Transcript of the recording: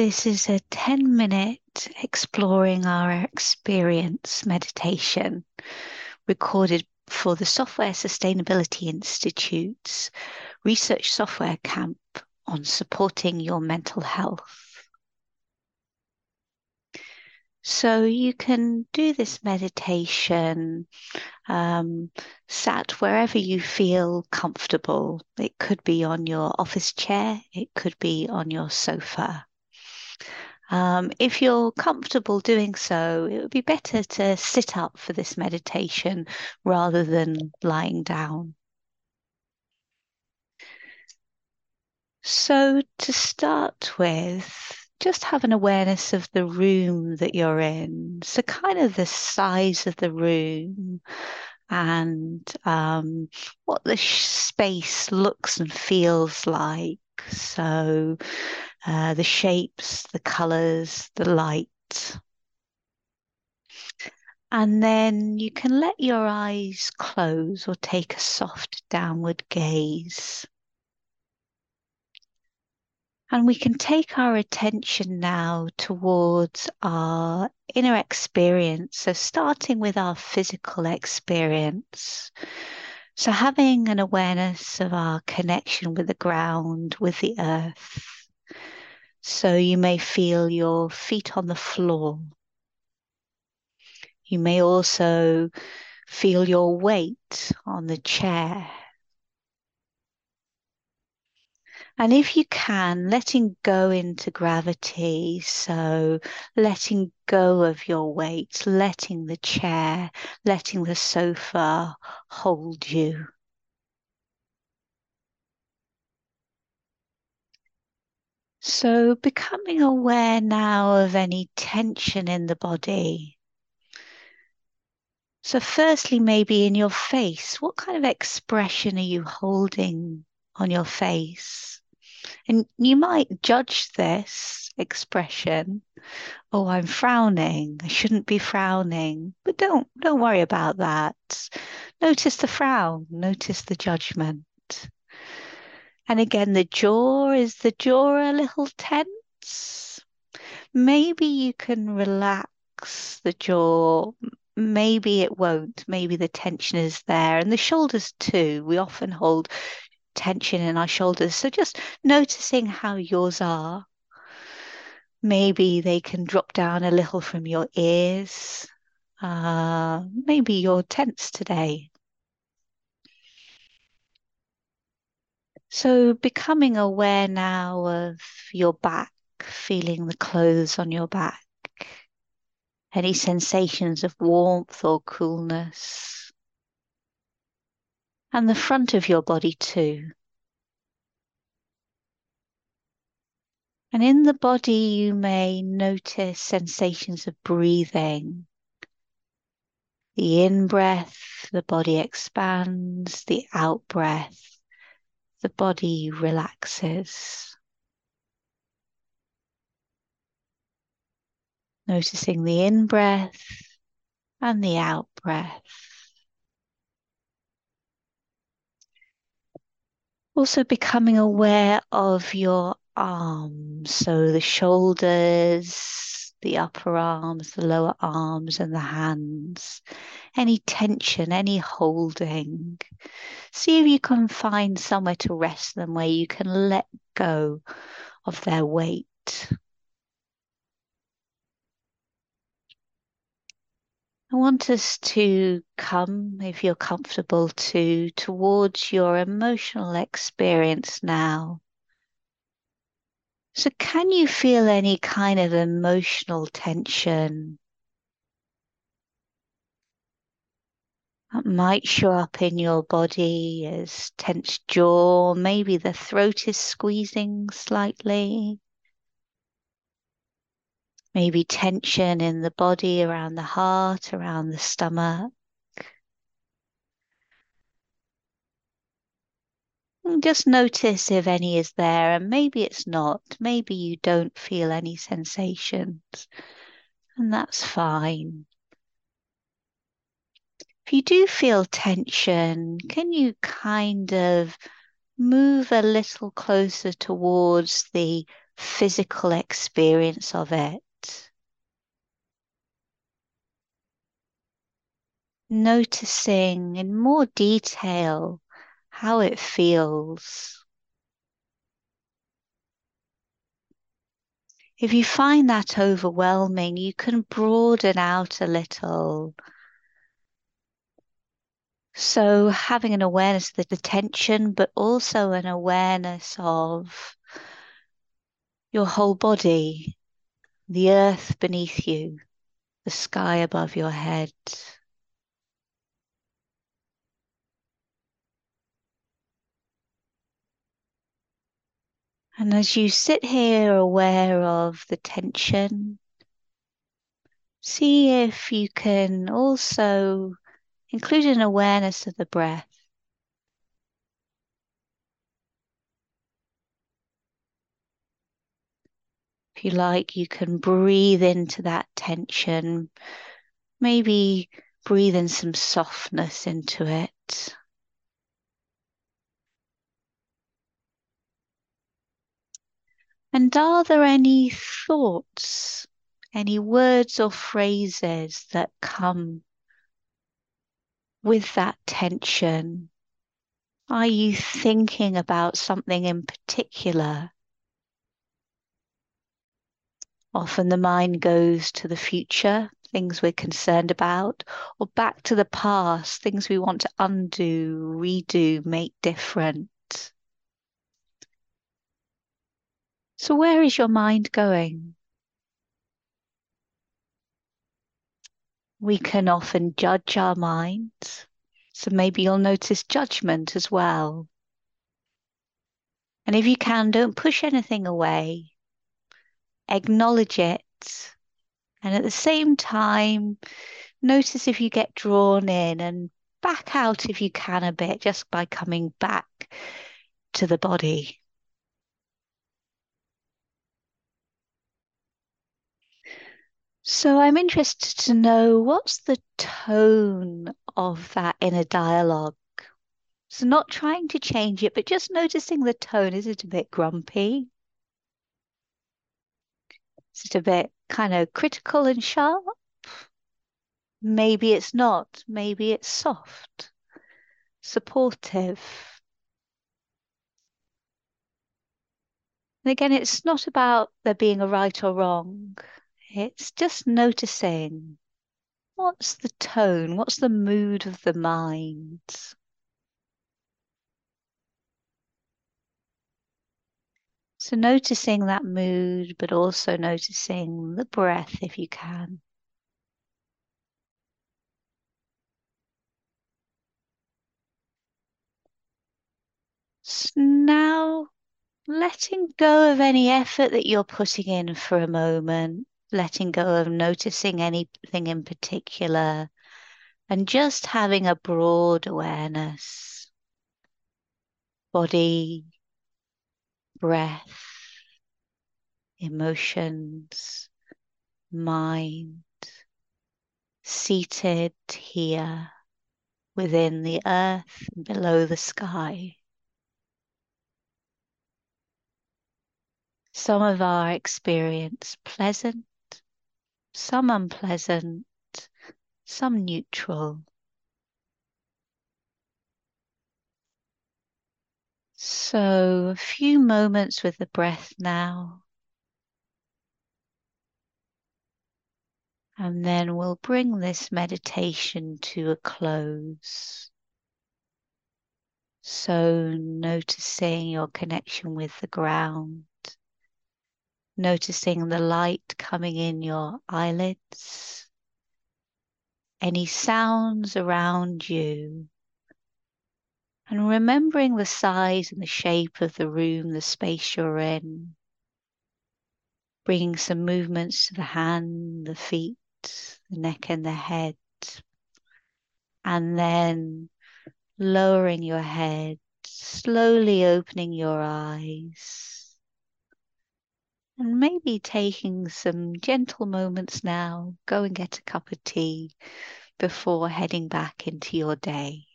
This is a 10 minute exploring our experience meditation recorded for the Software Sustainability Institute's Research Software Camp on supporting your mental health. So you can do this meditation um, sat wherever you feel comfortable. It could be on your office chair, it could be on your sofa. Um, if you're comfortable doing so, it would be better to sit up for this meditation rather than lying down. So, to start with, just have an awareness of the room that you're in. So, kind of the size of the room and um, what the space looks and feels like. So, uh, the shapes, the colors, the light. And then you can let your eyes close or take a soft downward gaze. And we can take our attention now towards our inner experience. So, starting with our physical experience. So, having an awareness of our connection with the ground, with the earth. So, you may feel your feet on the floor. You may also feel your weight on the chair. And if you can, letting go into gravity. So letting go of your weight, letting the chair, letting the sofa hold you. So becoming aware now of any tension in the body. So, firstly, maybe in your face, what kind of expression are you holding on your face? And you might judge this expression, oh, I'm frowning. I shouldn't be frowning. But don't don't worry about that. Notice the frown, notice the judgment. And again, the jaw is the jaw a little tense? Maybe you can relax the jaw. Maybe it won't. Maybe the tension is there. And the shoulders too. We often hold tension in our shoulders. So just noticing how yours are. Maybe they can drop down a little from your ears. Uh, maybe you're tense today. So becoming aware now of your back, feeling the clothes on your back, any sensations of warmth or coolness and the front of your body too. And in the body, you may notice sensations of breathing. The in breath, the body expands, the out breath, the body relaxes. Noticing the in breath and the out breath. Also becoming aware of your arms, so the shoulders, the upper arms, the lower arms, and the hands. Any tension, any holding. See if you can find somewhere to rest them where you can let go of their weight. I want us to come, if you're comfortable, to towards your emotional experience now. So, can you feel any kind of emotional tension? That might show up in your body as tense jaw, maybe the throat is squeezing slightly. Maybe tension in the body, around the heart, around the stomach. Mm, just notice if any is there, and maybe it's not. Maybe you don't feel any sensations, and that's fine. If you do feel tension, can you kind of move a little closer towards the physical experience of it. Noticing in more detail how it feels. If you find that overwhelming, you can broaden out a little. So, having an awareness of the tension, but also an awareness of your whole body, the earth beneath you, the sky above your head. And as you sit here aware of the tension, see if you can also include an awareness of the breath. If you like, you can breathe into that tension, maybe breathe in some softness into it. And are there any thoughts, any words or phrases that come with that tension? Are you thinking about something in particular? Often the mind goes to the future, things we're concerned about, or back to the past, things we want to undo, redo, make different. So, where is your mind going? We can often judge our minds. So, maybe you'll notice judgment as well. And if you can, don't push anything away, acknowledge it. And at the same time, notice if you get drawn in and back out if you can a bit just by coming back to the body. So I'm interested to know what's the tone of that inner dialogue. So not trying to change it, but just noticing the tone. Is it a bit grumpy? Is it a bit kind of critical and sharp? Maybe it's not. Maybe it's soft, supportive. And again, it's not about there being a right or wrong. It's just noticing what's the tone, what's the mood of the mind. So noticing that mood, but also noticing the breath if you can. Now letting go of any effort that you're putting in for a moment letting go of noticing anything in particular and just having a broad awareness. Body, breath, emotions, mind, seated here within the earth, below the sky. Some of our experience pleasant, some unpleasant, some neutral. So, a few moments with the breath now. And then we'll bring this meditation to a close. So, noticing your connection with the ground noticing the light coming in your eyelids, any sounds around you, and remembering the size and the shape of the room, the space you're in. Bringing some movements to the hand, the feet, the neck, and the head. And then lowering your head, slowly opening your eyes and maybe taking some gentle moments now, go and get a cup of tea before heading back into your day.